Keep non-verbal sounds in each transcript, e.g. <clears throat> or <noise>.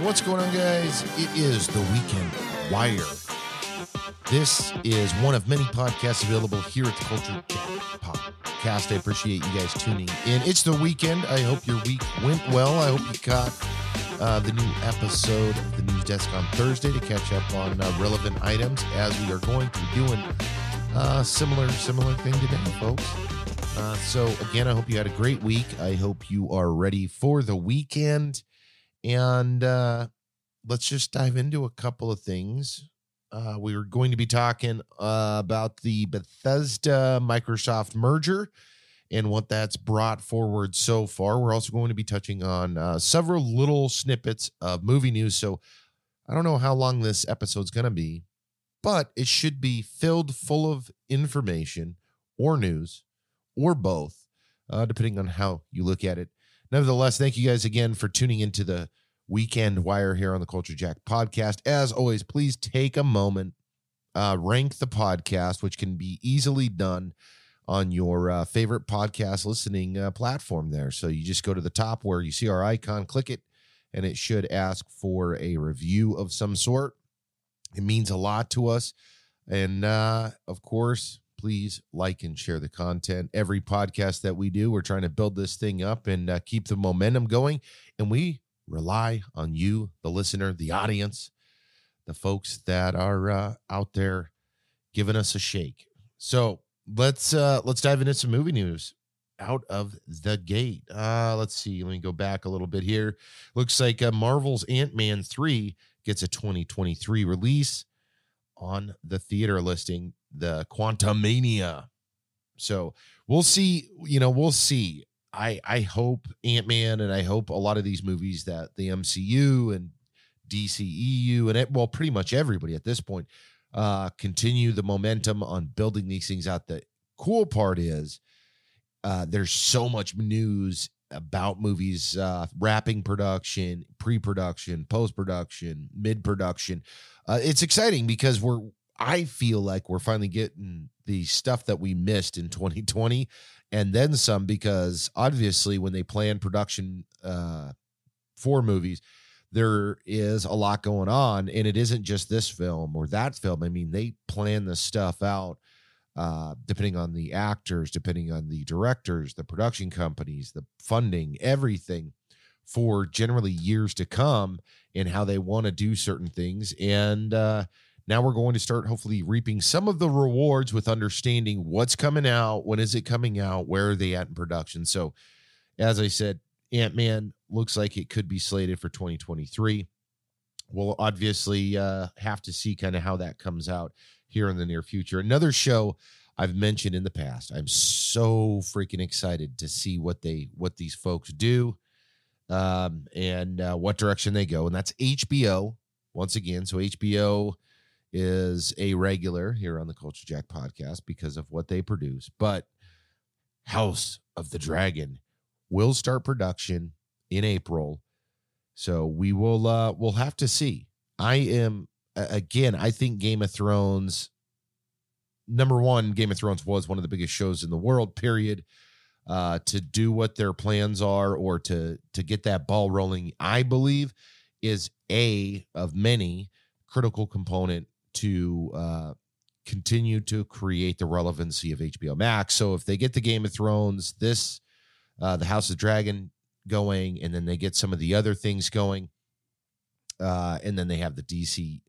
What's going on, guys? It is the Weekend Wire. This is one of many podcasts available here at the Culture Podcast. I appreciate you guys tuning in. It's the weekend. I hope your week went well. I hope you caught uh, the new episode of the News Desk on Thursday to catch up on uh, relevant items as we are going to be doing uh, similar similar thing today, folks. Uh, so again, I hope you had a great week. I hope you are ready for the weekend, and uh, let's just dive into a couple of things. Uh, we were going to be talking uh, about the Bethesda Microsoft merger and what that's brought forward so far. We're also going to be touching on uh, several little snippets of movie news. So I don't know how long this episode's going to be, but it should be filled full of information or news or both, uh, depending on how you look at it. Nevertheless, thank you guys again for tuning into the Weekend Wire here on the Culture Jack podcast. As always, please take a moment, uh, rank the podcast, which can be easily done on your uh, favorite podcast listening uh, platform there. So you just go to the top where you see our icon, click it, and it should ask for a review of some sort. It means a lot to us. And uh, of course, please like and share the content. Every podcast that we do, we're trying to build this thing up and uh, keep the momentum going. And we rely on you, the listener, the audience, the folks that are uh, out there giving us a shake. So let's uh, let's dive into some movie news out of the gate. Uh, let's see. Let me go back a little bit here. Looks like uh, Marvel's Ant Man three gets a 2023 release on the theater listing, the Quantumania. So we'll see. You know, we'll see. I I hope Ant Man and I hope a lot of these movies that the MCU and DCEU and it, well, pretty much everybody at this point uh, continue the momentum on building these things out. The cool part is uh, there's so much news about movies uh, wrapping production, pre-production, post-production, mid-production. Uh, it's exciting because we're I feel like we're finally getting the stuff that we missed in 2020 and then some because obviously when they plan production uh, for movies there is a lot going on and it isn't just this film or that film. I mean they plan the stuff out uh, depending on the actors depending on the directors the production companies the funding everything for generally years to come and how they want to do certain things and uh, now we're going to start hopefully reaping some of the rewards with understanding what's coming out, when is it coming out, where are they at in production. So, as I said, Ant Man looks like it could be slated for 2023. We'll obviously uh, have to see kind of how that comes out here in the near future. Another show I've mentioned in the past. I'm so freaking excited to see what they what these folks do um, and uh, what direction they go, and that's HBO once again. So HBO is a regular here on the Culture Jack podcast because of what they produce. But House of the Dragon will start production in April. So we will uh we'll have to see. I am again, I think Game of Thrones number 1 Game of Thrones was one of the biggest shows in the world period. Uh to do what their plans are or to to get that ball rolling, I believe is a of many critical component to uh, continue to create the relevancy of HBO Max. So if they get the Game of Thrones, this, uh, the House of Dragon going, and then they get some of the other things going, uh, and then they have the DC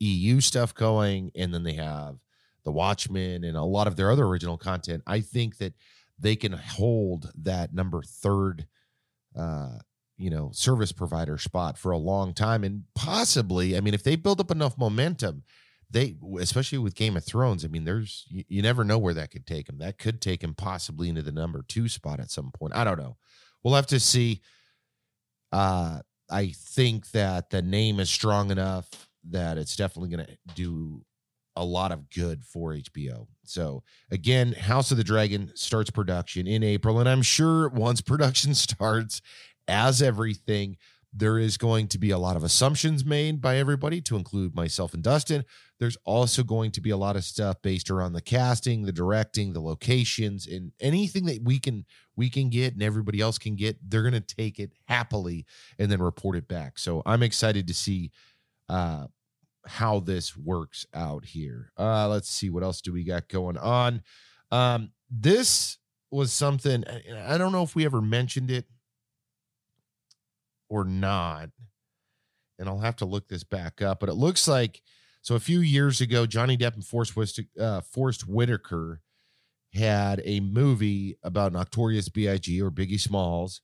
EU stuff going, and then they have the Watchmen and a lot of their other original content. I think that they can hold that number third uh you know service provider spot for a long time and possibly i mean if they build up enough momentum they especially with Game of Thrones. I mean, there's you, you, never know where that could take him. That could take him possibly into the number two spot at some point. I don't know. We'll have to see. Uh, I think that the name is strong enough that it's definitely going to do a lot of good for HBO. So again, House of the Dragon starts production in April, and I'm sure once <laughs> production starts, as everything, there is going to be a lot of assumptions made by everybody, to include myself and Dustin. There's also going to be a lot of stuff based around the casting, the directing, the locations, and anything that we can we can get and everybody else can get. They're going to take it happily and then report it back. So I'm excited to see uh, how this works out here. Uh, let's see what else do we got going on. Um, this was something I don't know if we ever mentioned it or not. And I'll have to look this back up, but it looks like so a few years ago, Johnny Depp and Forest, uh, Forest Whitaker had a movie about Notorious B.I.G. or Biggie Smalls,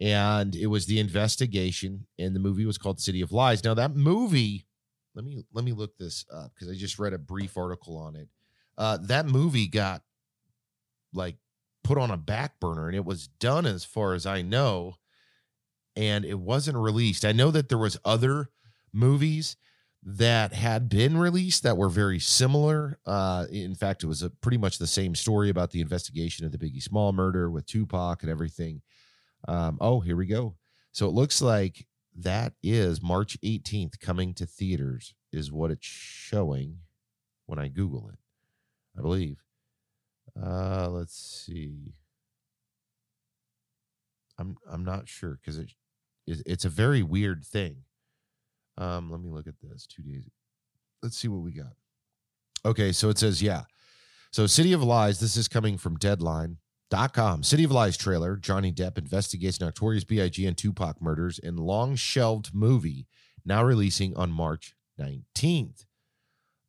and it was the investigation, and the movie was called City of Lies. Now that movie, let me let me look this up because I just read a brief article on it. Uh, that movie got like put on a back burner, and it was done as far as I know and it wasn't released. I know that there was other movies that had been released that were very similar. Uh, in fact, it was a, pretty much the same story about the investigation of the Biggie Small murder with Tupac and everything. Um, oh, here we go. So it looks like that is March 18th coming to theaters, is what it's showing when I Google it, I believe. Uh, let's see. I'm I'm not sure because it it's a very weird thing. Um, let me look at this. Two days. Let's see what we got. Okay, so it says, yeah. So City of Lies, this is coming from Deadline.com. City of Lies trailer. Johnny Depp investigates notorious B.I.G. and Tupac murders in long shelved movie, now releasing on March 19th.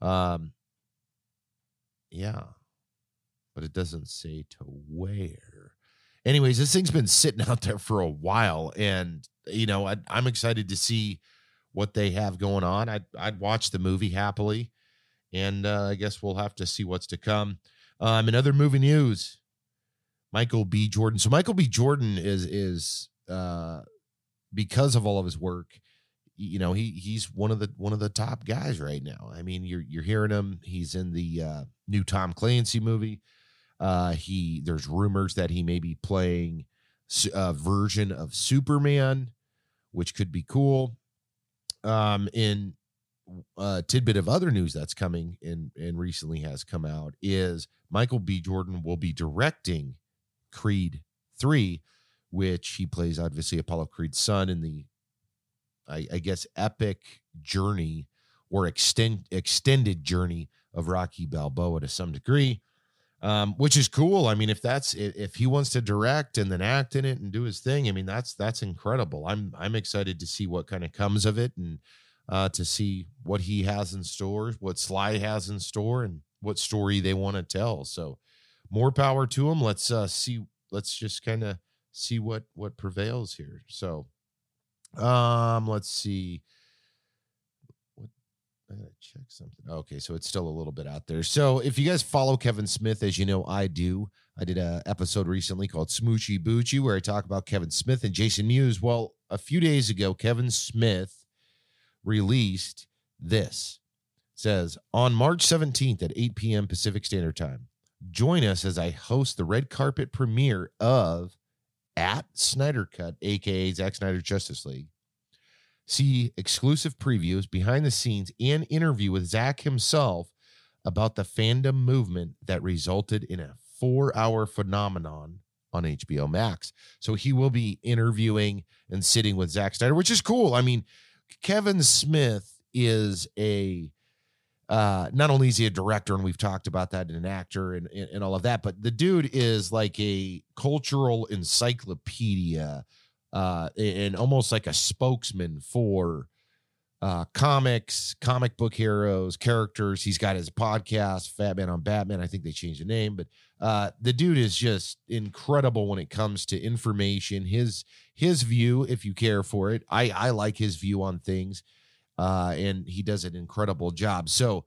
Um, yeah, but it doesn't say to where. Anyways, this thing's been sitting <laughs> out there for a while, and you know, I, I'm excited to see what they have going on. I'd I'd watch the movie happily, and uh, I guess we'll have to see what's to come. Um, in other movie news, Michael B. Jordan. So Michael B. Jordan is is uh, because of all of his work, you know, he he's one of the one of the top guys right now. I mean, you're you're hearing him. He's in the uh, new Tom Clancy movie. Uh, he there's rumors that he may be playing a version of Superman, which could be cool. Um, in a tidbit of other news that's coming and and recently has come out is Michael B. Jordan will be directing Creed three, which he plays obviously Apollo Creed's son in the, I, I guess, epic journey or extend extended journey of Rocky Balboa to some degree um, which is cool. I mean, if that's if he wants to direct and then act in it and do his thing, I mean, that's that's incredible. I'm I'm excited to see what kind of comes of it and uh, to see what he has in store, what Sly has in store, and what story they want to tell. So, more power to him. Let's uh, see. Let's just kind of see what what prevails here. So, um, let's see. I gotta check something. Okay, so it's still a little bit out there. So if you guys follow Kevin Smith, as you know, I do. I did a episode recently called Smoochy Boochy where I talk about Kevin Smith and Jason Mewes. Well, a few days ago, Kevin Smith released this. It says on March 17th at 8 p.m. Pacific Standard Time. Join us as I host the red carpet premiere of at Snyder Cut, aka Zack Snyder Justice League See exclusive previews, behind the scenes, and interview with Zack himself about the fandom movement that resulted in a four hour phenomenon on HBO Max. So he will be interviewing and sitting with Zack Snyder, which is cool. I mean, Kevin Smith is a uh, not only is he a director, and we've talked about that, and an actor, and, and, and all of that, but the dude is like a cultural encyclopedia uh, and almost like a spokesman for uh, comics, comic book heroes, characters. He's got his podcast, Fat Man on Batman. I think they changed the name, but uh, the dude is just incredible when it comes to information. His his view, if you care for it, I I like his view on things, uh, and he does an incredible job. So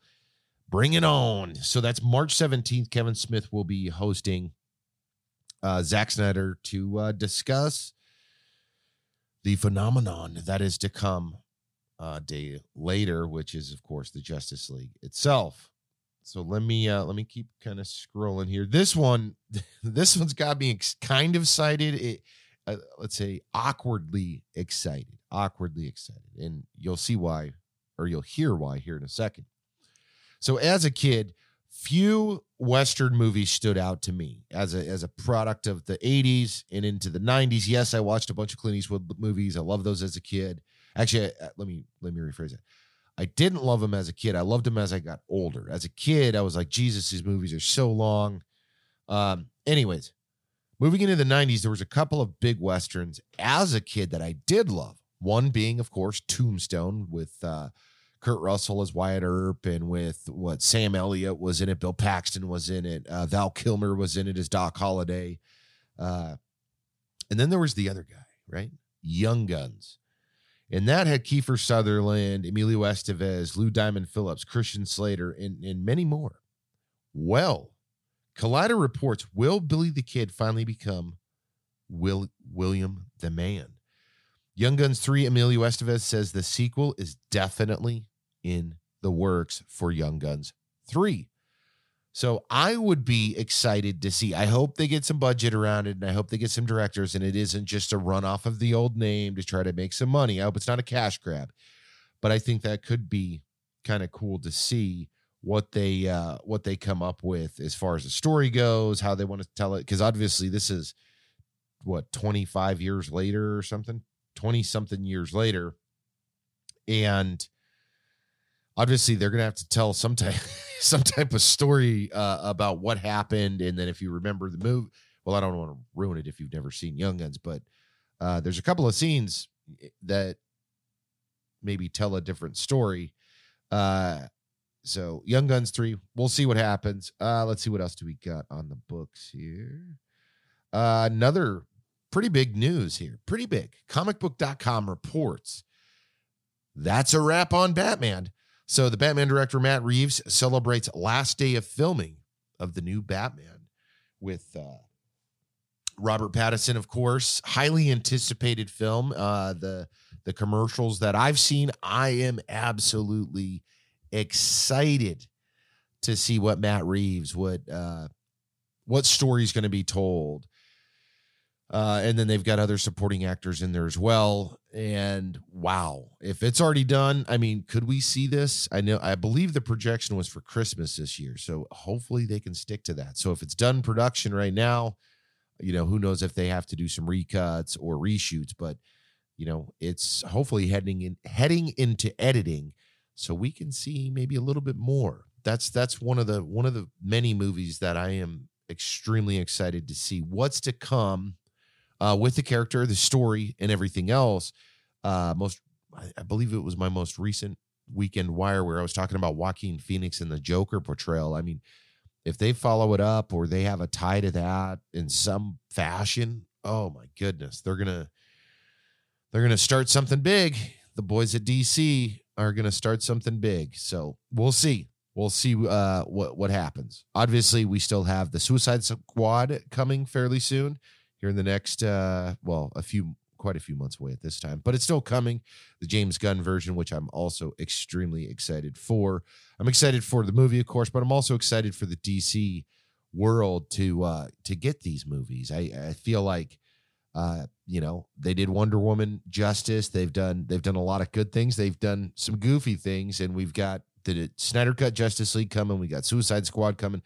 bring it on. So that's March seventeenth. Kevin Smith will be hosting uh, Zack Snyder to uh, discuss the phenomenon that is to come a day later, which is of course the Justice League itself. So let me uh, let me keep kind of scrolling here. This one, <laughs> this one's got me kind of excited. It, uh, let's say awkwardly excited, awkwardly excited, and you'll see why, or you'll hear why here in a second. So as a kid, few Western movies stood out to me as a as a product of the 80s and into the 90s. Yes, I watched a bunch of Clint Eastwood movies. I love those as a kid. Actually, let me let me rephrase it. I didn't love them as a kid. I loved them as I got older. As a kid, I was like, Jesus, these movies are so long. Um, anyways, moving into the 90s, there was a couple of big westerns as a kid that I did love. One being, of course, Tombstone with uh, Kurt Russell as Wyatt Earp, and with what Sam Elliott was in it, Bill Paxton was in it, uh, Val Kilmer was in it as Doc Holliday, uh, and then there was the other guy, right? Young Guns, and that had Kiefer Sutherland, Emilio Estevez, Lou Diamond Phillips, Christian Slater, and, and many more. Well, Collider reports: Will Billy the Kid finally become Will William the Man? Young Guns 3, Emilio Estevez says the sequel is definitely in the works for Young Guns 3. So I would be excited to see. I hope they get some budget around it and I hope they get some directors and it isn't just a run off of the old name to try to make some money. I hope it's not a cash grab. But I think that could be kind of cool to see what they uh what they come up with as far as the story goes, how they want to tell it cuz obviously this is what 25 years later or something, 20 something years later and obviously they're going to have to tell some type <laughs> some type of story uh, about what happened. And then if you remember the move well i don't want to ruin it if you've never seen young guns but uh, there's a couple of scenes eh, that maybe tell a different story. Uh, so young guns 3 we'll see what happens. Uh, let's see what else do we got on the books here. Uh, another pretty big news here pretty big. Comicbook.com reports. That's a wrap on batman so the Batman director Matt Reeves celebrates last day of filming of the new Batman with uh, Robert Pattinson, of course. Highly anticipated film. Uh, the the commercials that I've seen, I am absolutely excited to see what Matt Reeves what uh, what story is going to be told. Uh, and then they've got other supporting actors in there as well. And wow, if it's already done, I mean, could we see this? I know, I believe the projection was for Christmas this year. So hopefully they can stick to that. So if it's done production right now, you know, who knows if they have to do some recuts or reshoots, but you know, it's hopefully heading in heading into editing so we can see maybe a little bit more. That's that's one of the one of the many movies that I am extremely excited to see what's to come uh, with the character, the story, and everything else. Uh, most, I, I believe it was my most recent weekend wire where I was talking about Joaquin Phoenix and the Joker portrayal. I mean, if they follow it up or they have a tie to that in some fashion, oh my goodness, they're gonna they're gonna start something big. The boys at DC are gonna start something big. So we'll see. We'll see uh, what what happens. Obviously, we still have the Suicide Squad coming fairly soon here in the next uh well a few quite a few months away at this time but it's still coming. The james gunn version which i'm also extremely excited for. I'm excited for the movie of course but i'm also excited for the dc world to uh to get these movies. I i feel like uh you know they did wonder woman justice. They've done they've done a lot of good things. They've done some goofy things and we've got the snyder cut justice league coming. We got suicide squad coming.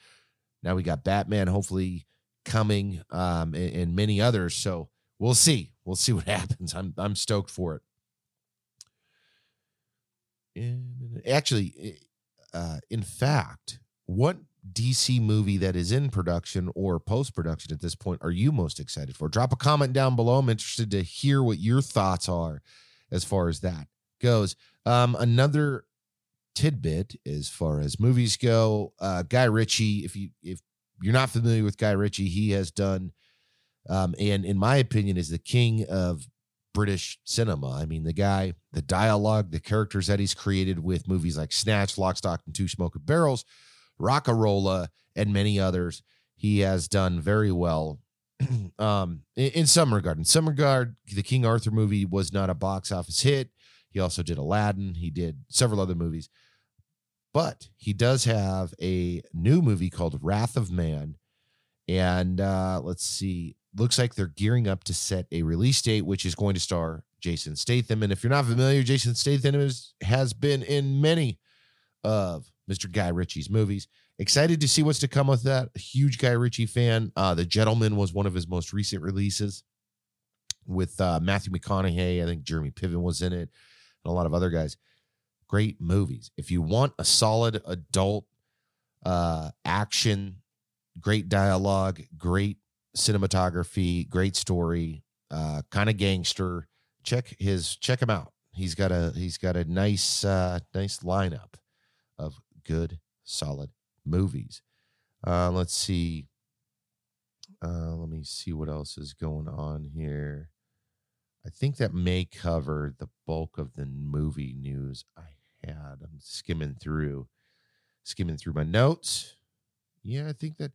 Now we got batman hopefully coming, um, and, and many others. So we'll see. We'll see what <laughs> happens. I'm I'm stoked for it. And actually, uh, in fact, what DC movie that is in production or post production at this point are you most excited for? Drop a comment down below. I'm interested to hear what your thoughts are as far as that goes. Um, another tidbit as far as movies go, uh, Guy Ritchie. If you if you're not familiar with Guy Ritchie, he has done, um, and in my opinion, is the king of British cinema. I mean, the guy, the dialogue, the characters that he's created with movies like Snatch, Lock, Stock, and Two Smoking Barrels, RocknRolla, and many others, he has done very well. <clears throat> um, in, in some regard, in some regard, the King Arthur movie was not a box office hit. He also did Aladdin. He did several other movies. But he does have a new movie called Wrath of Man. And uh, let's see. looks like they're gearing up to set a release date, which is going to star Jason Statham. And if you're not familiar, Jason Statham is, has been in many of Mr. Guy Ritchie's movies. Excited to see what's to come with that. Huge Guy Ritchie fan. Uh, the Gentlemen was one of his most recent releases with uh, Matthew McConaughey. I think Jeremy Piven was in it, and a lot of other guys. Great movies. If you want a solid adult uh, action, great dialogue, great cinematography, great story, uh, kind of gangster. Check his check him out. He's got a he's got a nice uh, nice lineup of good solid movies. Uh, let's see. Uh, let me see what else is going on here. I think that may cover the bulk of the movie news I had. I'm skimming through, skimming through my notes. Yeah, I think that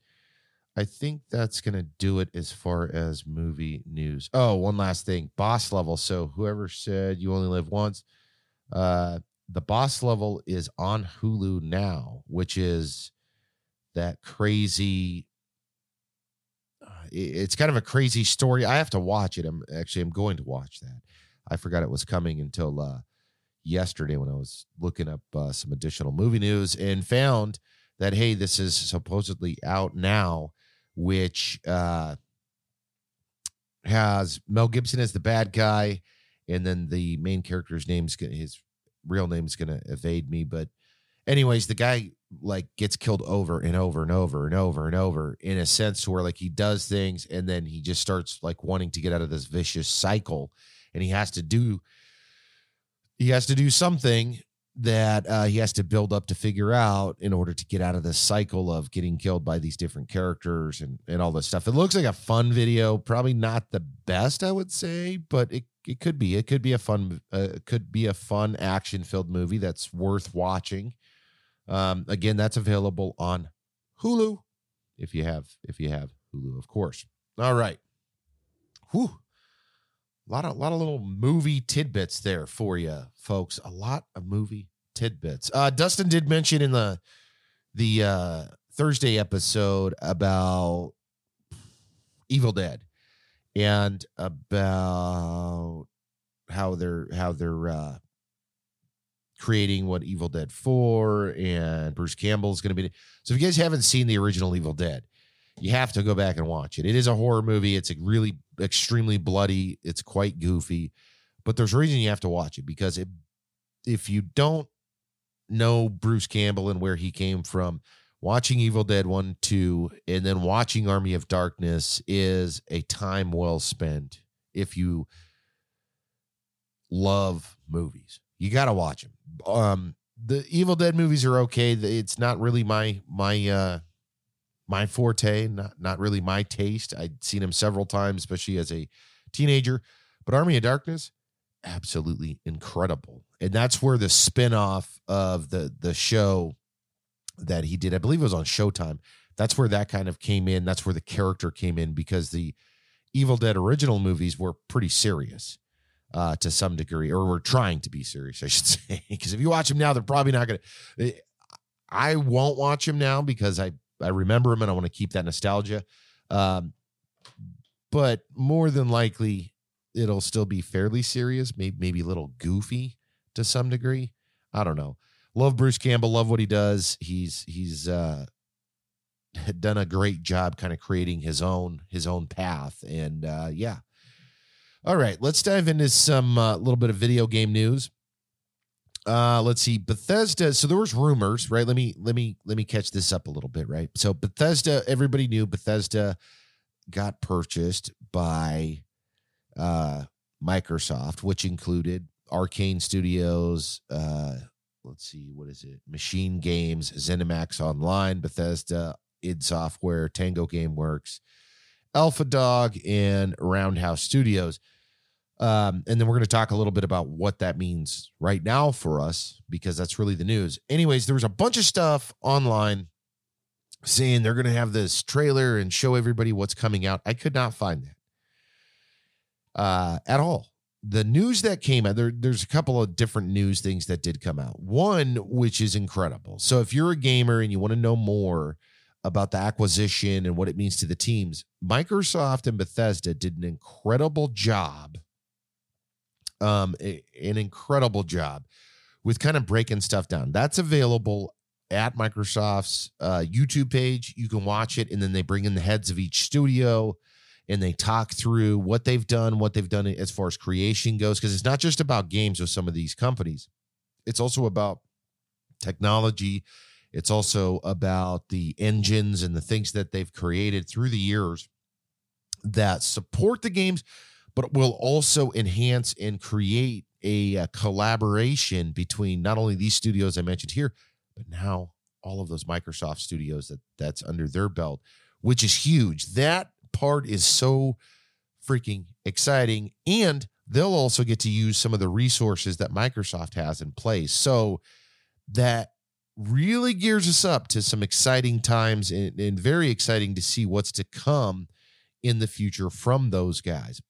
I think that's to do it as far as movie news. Oh, one last thing boss level. So, whoever said you only live once, uh, the boss level is on Hulu now, which is that crazy. Uh, it's kind of a crazy story. I have to watch it. I'm actually I'm going to watch that. I forgot it was coming until uh, yesterday when I was looking up uh, some additional movie news and found that hey, this is supposedly out now which uh, has Mel Gibson as the bad guy, and then the main character's name's his real name's gonna evade me, but anyways, the guy like gets killed over and over and over and over and over in a sense where like he does things and then he just starts like wanting to get out of this vicious cycle and he has to do he has to do something that uh, he has to build up to figure out in order to get out of this cycle of getting killed by these different characters and, and all this stuff. It looks like a fun video, probably not the best, I would say, but it, it could be. It could be a fun, uh, could be a fun action filled movie that's worth watching. Um, again, that's available on Hulu if you have if you have Hulu, of course. All right. Whew. A lot of a lot of little movie tidbits there for you, folks. A lot of movie tidbits. Uh, Dustin did mention in the the uh, Thursday episode about Evil Dead and about how they're how they're uh, creating what Evil Dead 4 and Bruce Campbell is going to be. So if you guys haven't seen the original Evil Dead, you have to go back and watch it. It is a horror movie. It's really extremely bloody. It's quite goofy, but there's a reason you have to watch it because it, if you don't know Bruce Campbell and where he came from, watching Evil Dead 1, 2, and then watching Army of Darkness is a time well spent if you love movies. You got to watch them. Um, the Evil Dead movies are okay. It's not really my my uh my forte, not not really my taste. I'd seen him several times, especially as a teenager. But Army of Darkness, absolutely incredible. And that's where the spinoff of the the show that he did, I believe it was on Showtime. That's where that kind of came in. That's where the character came in because the Evil Dead original movies were pretty serious uh, to some degree, or were trying to be serious, I should <laughs> say. Because if you watch them now, they're probably not going to. Eh, I won't watch them now because I I remember him and I want to keep that nostalgia. Um, but more than likely, it'll still be fairly serious, maybe maybe a little goofy to some degree. I don't know. Love Bruce Campbell. Love what he does. He's he's uh, <laughs> done a great job, kind of creating his own his own path. And uh, yeah. All right, let's dive into some uh, little bit of video game news. Uh, let's see. Bethesda. So there was rumors, right? Let me let me let me catch this up a little bit, right? So Bethesda, everybody knew Bethesda got purchased by uh Microsoft, which included Arkane Studios, uh, let's see, what is it? Machine Games, ZeniMax Online, Bethesda, id Software, Tango Gameworks, Alpha Dog, and Roundhouse Studios. Um, and then we're going to talk a little bit about what that means right now for us because that's really the news. Anyways, there was a bunch of stuff online saying they're going to have this trailer and show everybody what's coming out. I could not find that uh, at all. The news that came out, there, there's a couple of different news things that did come out. One, which is incredible. So if you're a gamer and you want to know more about the acquisition and what it means to the teams, Microsoft and Bethesda did an incredible job. Um, an incredible job with kind of breaking stuff down. That's available at Microsoft's uh, YouTube page. You can watch it, and then they bring in the heads of each studio and they talk through what they've done, what they've done as far as creation goes. Because it's not just about games with some of these companies, it's also about technology. It's also about the engines and the things that they've created through the years that support the games, but will also enhance and create a, a collaboration between not only these studios I mentioned here, but now all of those Microsoft studios that that's under their belt, which is huge. That part is so freaking exciting. And they'll also get to use some of the resources that Microsoft has in place. So that really gears us up to some exciting times and, and very exciting to see what's to come in the future from those guys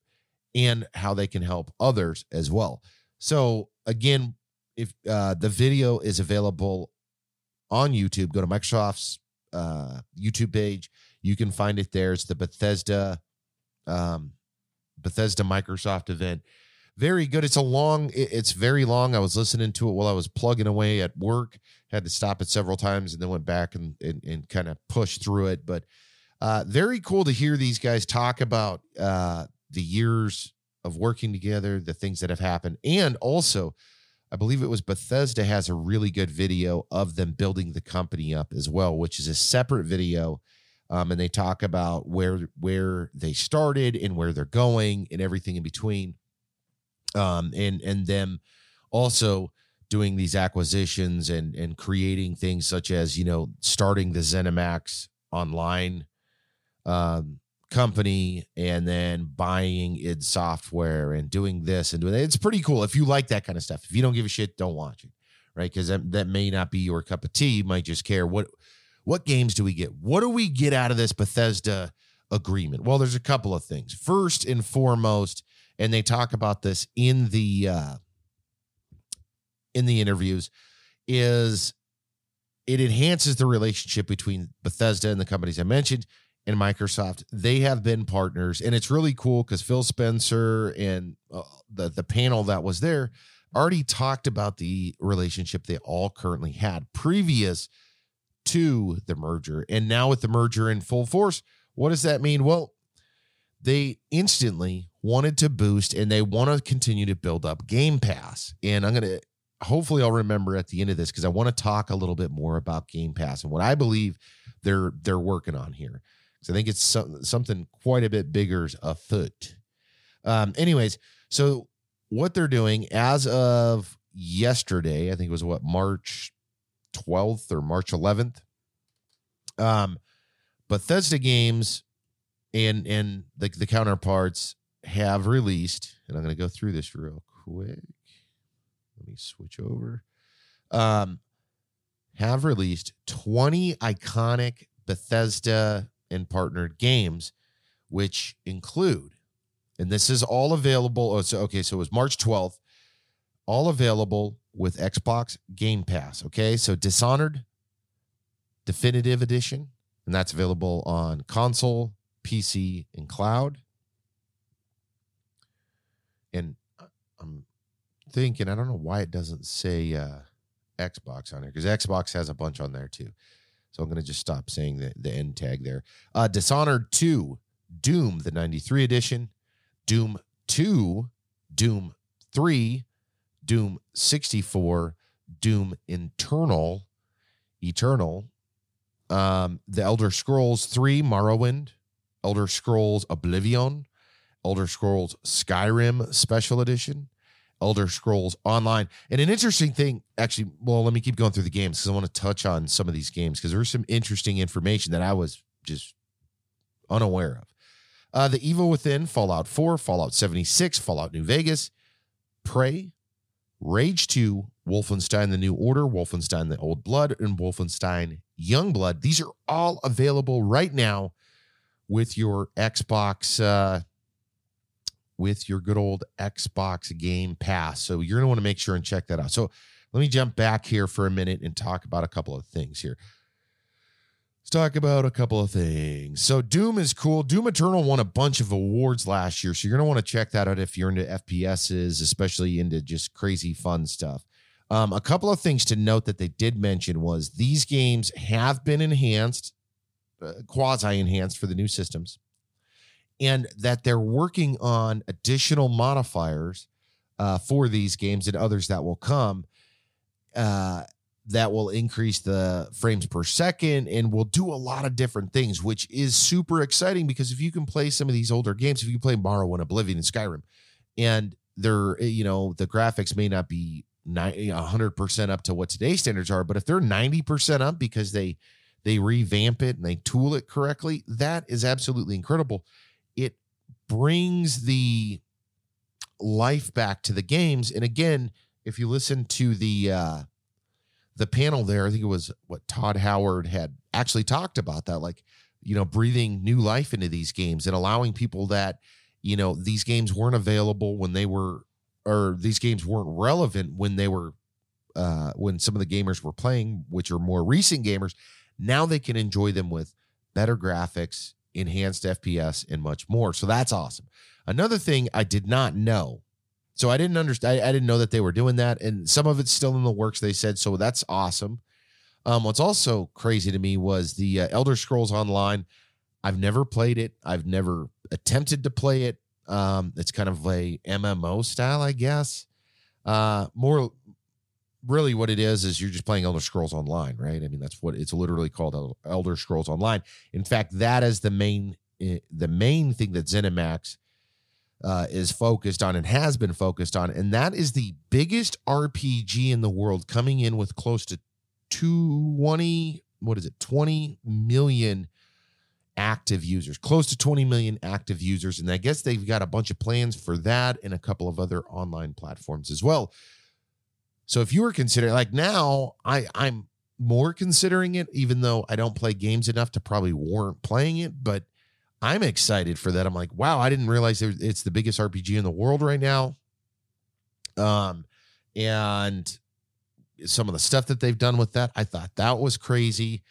and how they can help others as well. So again, if uh, the video is available on YouTube, go to Microsoft's uh, YouTube page. You can find it there. It's the Bethesda, um, Bethesda Microsoft event. Very good. It's a long. It's very long. I was listening to it while I was plugging away at work. Had to stop it several times and then went back and and, and kind of pushed through it. But uh, very cool to hear these guys talk about uh, the years of working together, the things that have happened, and also I believe it was Bethesda has a really good video of them building the company up as well, which is a separate video. Um, and they talk about where where they started and where they're going and everything in between. Um, and and them also doing these acquisitions and and creating things such as you know starting the ZeniMax online um, company and then buying id software and doing this and doing that. It's pretty cool. If you like that kind of stuff, if you don't give a shit, don't watch it. Right. Because that, that may not be your cup of tea. You might just care what what games do we get? What do we get out of this Bethesda agreement? Well, there's a couple of things. First and foremost, and they talk about this in the uh in the interviews, is it enhances the relationship between Bethesda and the companies I mentioned and Microsoft, they have been partners, and it's really cool because Phil Spencer and uh, the the panel that was there already talked about the relationship they all currently had previous to the merger, and now with the merger in full force, what does that mean? Well, they instantly wanted to boost and they want to continue to build up Game Pass, and I'm gonna hopefully I'll remember at the end of this because I want to talk a little bit more about Game Pass and what I believe they're they're working on here. So I think it's some, something quite a bit bigger afoot. Um, anyways, so what they're doing as of yesterday, I think it was what March 12th or March 11th. Um, Bethesda Games and and the, the counterparts have released, and I'm going to go through this real quick. Let me switch over. Um, have released 20 iconic Bethesda and partnered games, which include, and this is all available. Oh, so, okay, so it was March 12th, all available with Xbox Game Pass. Okay, so Dishonored Definitive Edition, and that's available on console, PC, and cloud. And I'm thinking, I don't know why it doesn't say uh, Xbox on here because Xbox has a bunch on there too. So I'm going to just stop saying the, the end tag there. Uh, Dishonored 2, Doom, the 93 edition, Doom 2, Doom 3, Doom 64, Doom Internal, Eternal, um, The Elder Scrolls 3, Morrowind, Elder Scrolls Oblivion, Elder Scrolls Skyrim Special Edition, Elder Scrolls Online. And an interesting thing, actually, well, let me keep going through the games because I want to touch on some of these games because there's some interesting information that I was just unaware of. Uh, the Evil Within, Fallout 4, Fallout 76, Fallout New Vegas, Prey, Rage 2, Wolfenstein The New Order, Wolfenstein The Old Blood, and Wolfenstein Young Blood. These are all available right now with your Xbox uh, with your good old Xbox Game Pass. So you're going to want to make sure and check that out. So let me jump back here for a minute and talk about a couple of things here. Let's talk about a couple of things. So Doom is cool. Doom Eternal won a bunch of awards last year, so you're gonna want to check that out if you're into FPSs, especially into just crazy fun stuff. Um, a couple of things to note that they did mention was these games have been enhanced, uh, quasi enhanced for the new systems, and that they're working on additional modifiers uh, for these games and others that will come. Uh, that will increase the frames per second and will do a lot of different things, which is super exciting because if you can play some of these older games, if you play Morrowind, Oblivion, and Skyrim, and they're, you know, the graphics may not be 100% up to what today's standards are, but if they're 90% up because they, they revamp it and they tool it correctly, that is absolutely incredible. Brings the life back to the games. And again, if you listen to the, uh, the panel there, I think it was what Todd Howard had actually talked about that, like, you know, breathing new life into these games and allowing people that, you know, these games weren't available when they were, or these games weren't relevant when they were, uh, when some of the gamers were playing, which are more recent gamers. Now they can enjoy them with better graphics, enhanced FPS, and much more. So that's awesome. Another thing I did not know so I didn't understand. I, I, didn't know that they were doing that, and some of it's still in the works. They said so. That's awesome. Um, what's also crazy to me was the uh, Elder Scrolls Online. I've never played it. I've never attempted to play it. Um, it's kind of a MMO style, I guess. Uh, more really what it is is you're just playing Elder Scrolls Online, right? I mean, that's what it's literally called Elder Scrolls Online. In fact, that is the main eh, the main thing that ZeniMax uh, is focused on and has been focused on. And that is the biggest RPG in the world, coming in with close to 20, what is it, 20 million active users, close to 20 million active users. And I guess they've got a bunch of plans for that and a couple of other online platforms as well. So if you were considering, like now, I, I'm more considering it, even though I don't play games enough to probably warrant playing it. But I'm excited for that. I'm like, wow, I didn't realize it's the biggest RPG in the world right now. Um, and some of the stuff that they've done with that, I thought that was crazy.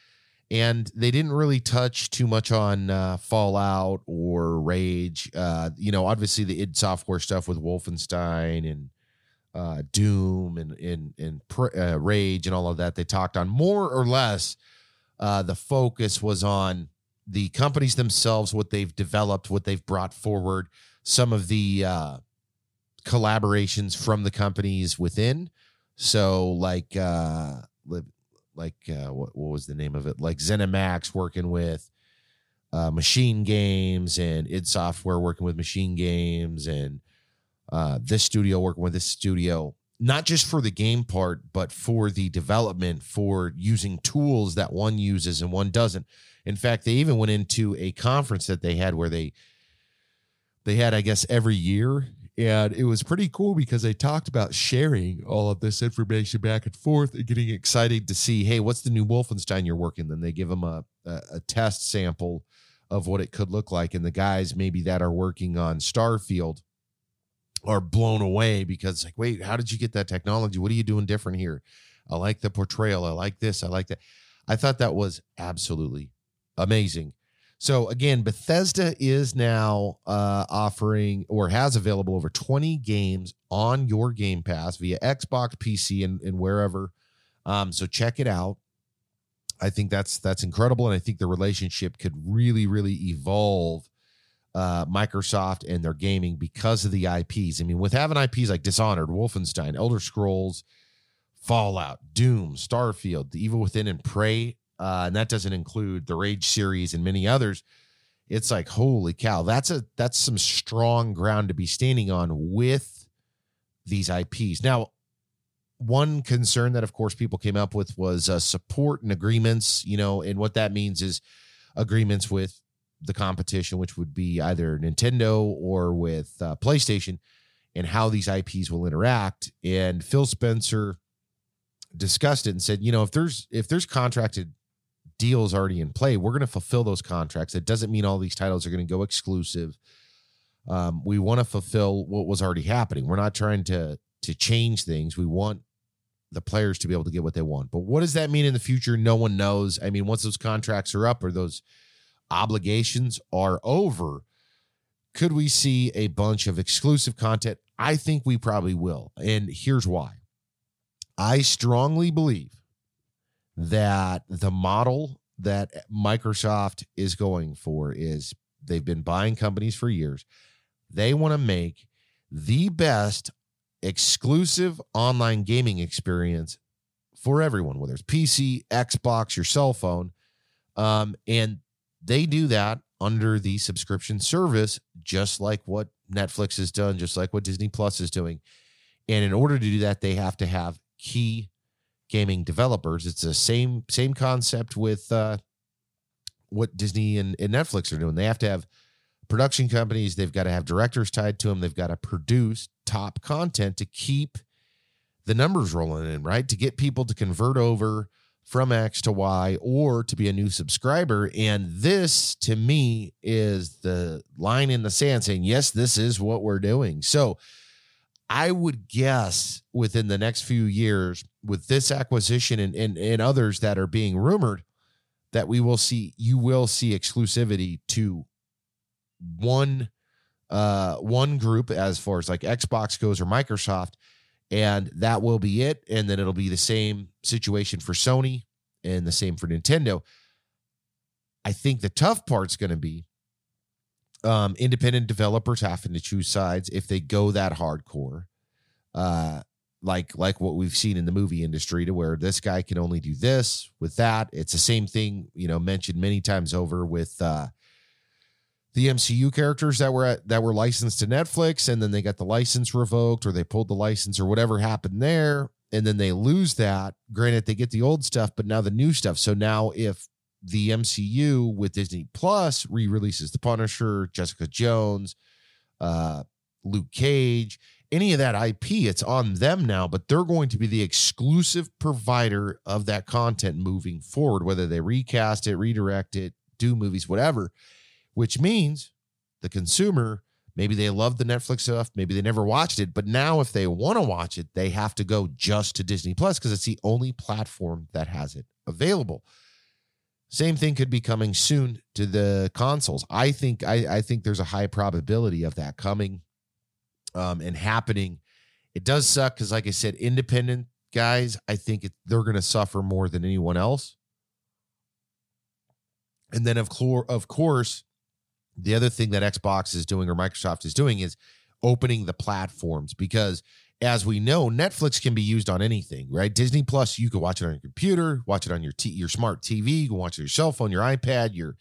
And they didn't really touch too much on uh, Fallout or Rage. Uh, you know, obviously the id Software stuff with Wolfenstein and uh, Doom and and and uh, Rage and all of that. They talked on more or less. Uh, the focus was on the companies themselves, what they've developed, what they've brought forward, some of the uh, collaborations from the companies within. So, like, uh, like uh, what, what was the name of it? Like ZeniMax working with Machine Games and id Software working with Machine Games and uh, this studio working with this studio. Not just for the game part, but for the development, for using tools that one uses and one doesn't in fact, they even went into a conference that they had where they they had, I guess, every year. And it was pretty cool because they talked about sharing all of this information back and forth and getting excited to see, hey, what's the new Wolfenstein you're working? Then they give them a, a, a test sample of what it could look like. And the guys maybe that are working on Starfield are blown away because like, wait, how did you get that technology? What are you doing different here? I like the portrayal. I like this. I like that. I thought that was absolutely amazing. So again, Bethesda is now uh, offering or has available over 20 games on your Game Pass via Xbox, PC, and, and wherever. Um, so check it out. I think that's that's incredible, and I think the relationship could really, really evolve. Uh, Microsoft and their gaming because of the IPs. I mean, with having IPs like Dishonored, Wolfenstein, Elder Scrolls, Fallout, Doom, Starfield, The Evil Within, and Prey uh, and that doesn't include the Rage series and many others. It's like holy cow, that's a that's some strong ground to be standing on with these IPs. Now, one concern that of course people came up with was uh, support and agreements. You know, and what that means is agreements with the competition, which would be either Nintendo or with uh, PlayStation, and how these IPs will interact. And Phil Spencer discussed it and said, you know, if there's if there's contracted deals already in play. We're going to fulfill those contracts. It doesn't mean all these titles are going to go exclusive. Um, we want to fulfill what was already happening. We're not trying to to change things. We want the players to be able to get what they want. But what does that mean in the future? No one knows. I mean, once those contracts are up or those obligations are over, could we see a bunch of exclusive content? I think we probably will. And here's why. I strongly believe that the model that Microsoft is going for is they've been buying companies for years. They want to make the best exclusive online gaming experience for everyone, whether it's PC, Xbox, your cell phone. Um, and they do that under the subscription service, just like what Netflix has done, just like what Disney Plus is doing. And in order to do that, they have to have key gaming developers. It's the same same concept with uh, what Disney and, and Netflix are doing. They have to have production companies. They've got to have directors tied to them. They've got to produce top content to keep the numbers rolling in, right? To get people to convert over from X to Y or to be a new subscriber. And this to me is the line in the sand saying, yes, this is what we're doing. So I would guess within the next few years, with this acquisition and, and, and others that are being rumored, that we will see, you will see exclusivity to one uh one group as far as like Xbox goes or Microsoft and that will be it. And then it'll be the same situation for Sony and the same for Nintendo. I think the tough part's going to be um, independent developers having to choose sides if they go that hardcore, uh, like like what we've seen in the movie industry, to where this guy can only do this with that. It's the same thing, you know, mentioned many times over with uh, the MCU characters that were at, that were licensed to Netflix, and then they got the license revoked, or they pulled the license, or whatever happened there, and then they lose that. Granted, they get the old stuff, but now the new stuff. So now, if the MCU with Disney Plus re-releases The Punisher, Jessica Jones, uh, Luke Cage, any of that IP, it's on them now, but they're going to be the exclusive provider of that content moving forward, whether they recast it, redirect it, do movies, whatever which means the consumer maybe they love the Netflix stuff, maybe they never watched it, but now if they want to watch it, they have to go just to Disney Plus because it's the only platform that has it available. Same thing could be coming soon to the consoles. I think I, I think there's a high probability of that coming um, and happening. It does suck because, like I said, independent guys, I think it, they're going to suffer more than anyone else. And then of, clor- of course, the other thing that Xbox is doing or Microsoft is doing is opening the platforms because as we know, Netflix can be used on anything, right? Disney Plus, you can watch it on your computer, watch it on your t- your smart TV, you can watch it on your cell phone, your iPad, your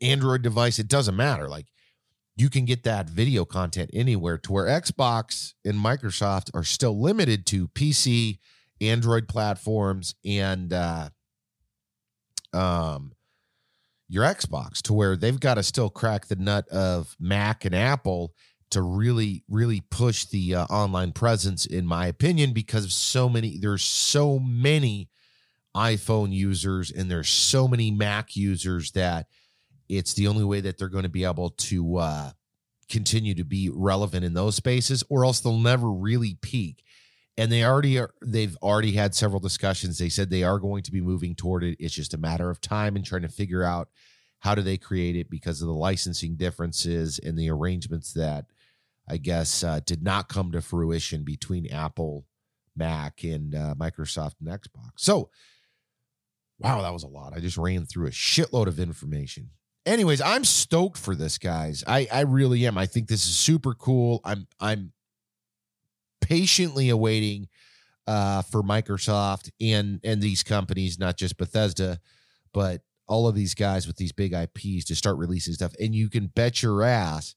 Android device. It doesn't matter. Like you can get that video content anywhere to where Xbox and Microsoft are still limited to PC, Android platforms, and uh, um, your Xbox to where they've got to still crack the nut of Mac and Apple to really really push the uh, online presence in my opinion because of so many there's so many iPhone users and there's so many Mac users that it's the only way that they're going to be able to uh, continue to be relevant in those spaces or else they'll never really peak and they already are they've already had several discussions. They said they are going to be moving toward it. It's just a matter of time and trying to figure out how do they create it because of the licensing differences and the arrangements that i guess uh, did not come to fruition between apple mac and uh, microsoft and xbox. So wow that was a lot. I just ran through a shitload of information. Anyways i'm stoked for this guys. I i really am. I think this is super cool. I'm i'm patiently awaiting uh, for Microsoft and and these companies, not just Bethesda, but all of these guys with these big IPs to start releasing stuff. And you can bet your ass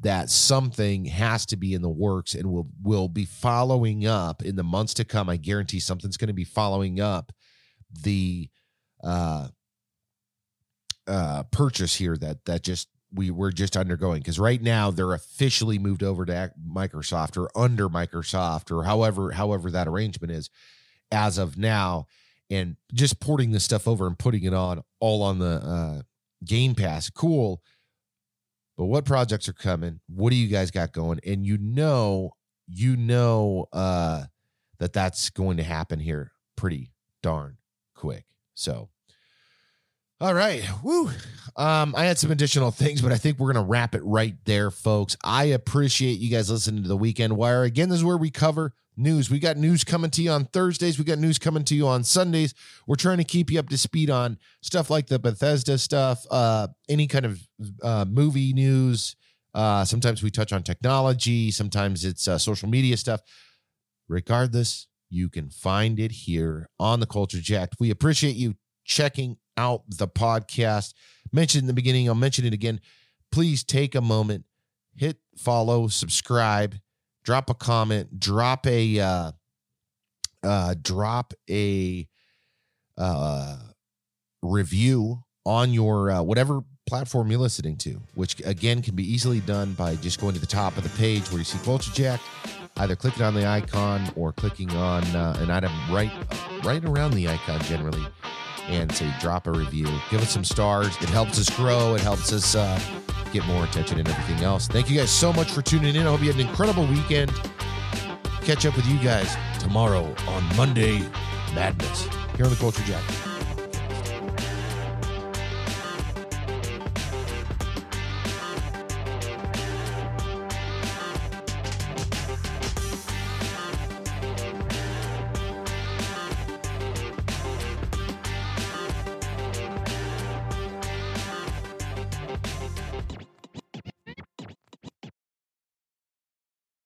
that something has to be in the works and will will be following up in the months to come. I guarantee something's going to be following up the uh uh purchase here that that just we were just undergoing because right now they're officially moved over to Microsoft or under Microsoft or however however that arrangement is as of now. And just porting this stuff over and putting it on all on the uh, Game Pass cool. But what projects are coming? What do you guys got going? And you know you know uh that that's going to happen here pretty darn quick. So, all right, woo. Um, I had some additional things, but I think we're gonna wrap it right there, folks. I appreciate you guys listening to the Weekend Wire. Again, this is where we cover news. We got news coming to you on Thursdays. We got news coming to you on Sundays. We're trying to keep you up to speed on stuff like the Bethesda stuff, uh, any kind of uh, movie news. Uh, sometimes we touch on technology. Sometimes it's uh, social media stuff. Regardless, you can find it here on the Culture Jack. We appreciate you checking out the podcast. Mentioned in the beginning, I'll mention it again. Please take a moment, hit follow, subscribe drop a comment, drop a uh, uh, drop a uh, review on your uh, whatever platform you're listening to, which again can be easily done by just going to the top of the page where you see Culture Jack, either clicking on the icon or clicking on uh, an item right right around the icon generally, and say drop a review, give us some stars. It helps us grow. It helps us uh, get more attention and everything else. Thank you guys so much for tuning in. I hope you had an incredible weekend. Catch up with you guys tomorrow on Monday Madness here on the Culture Jack.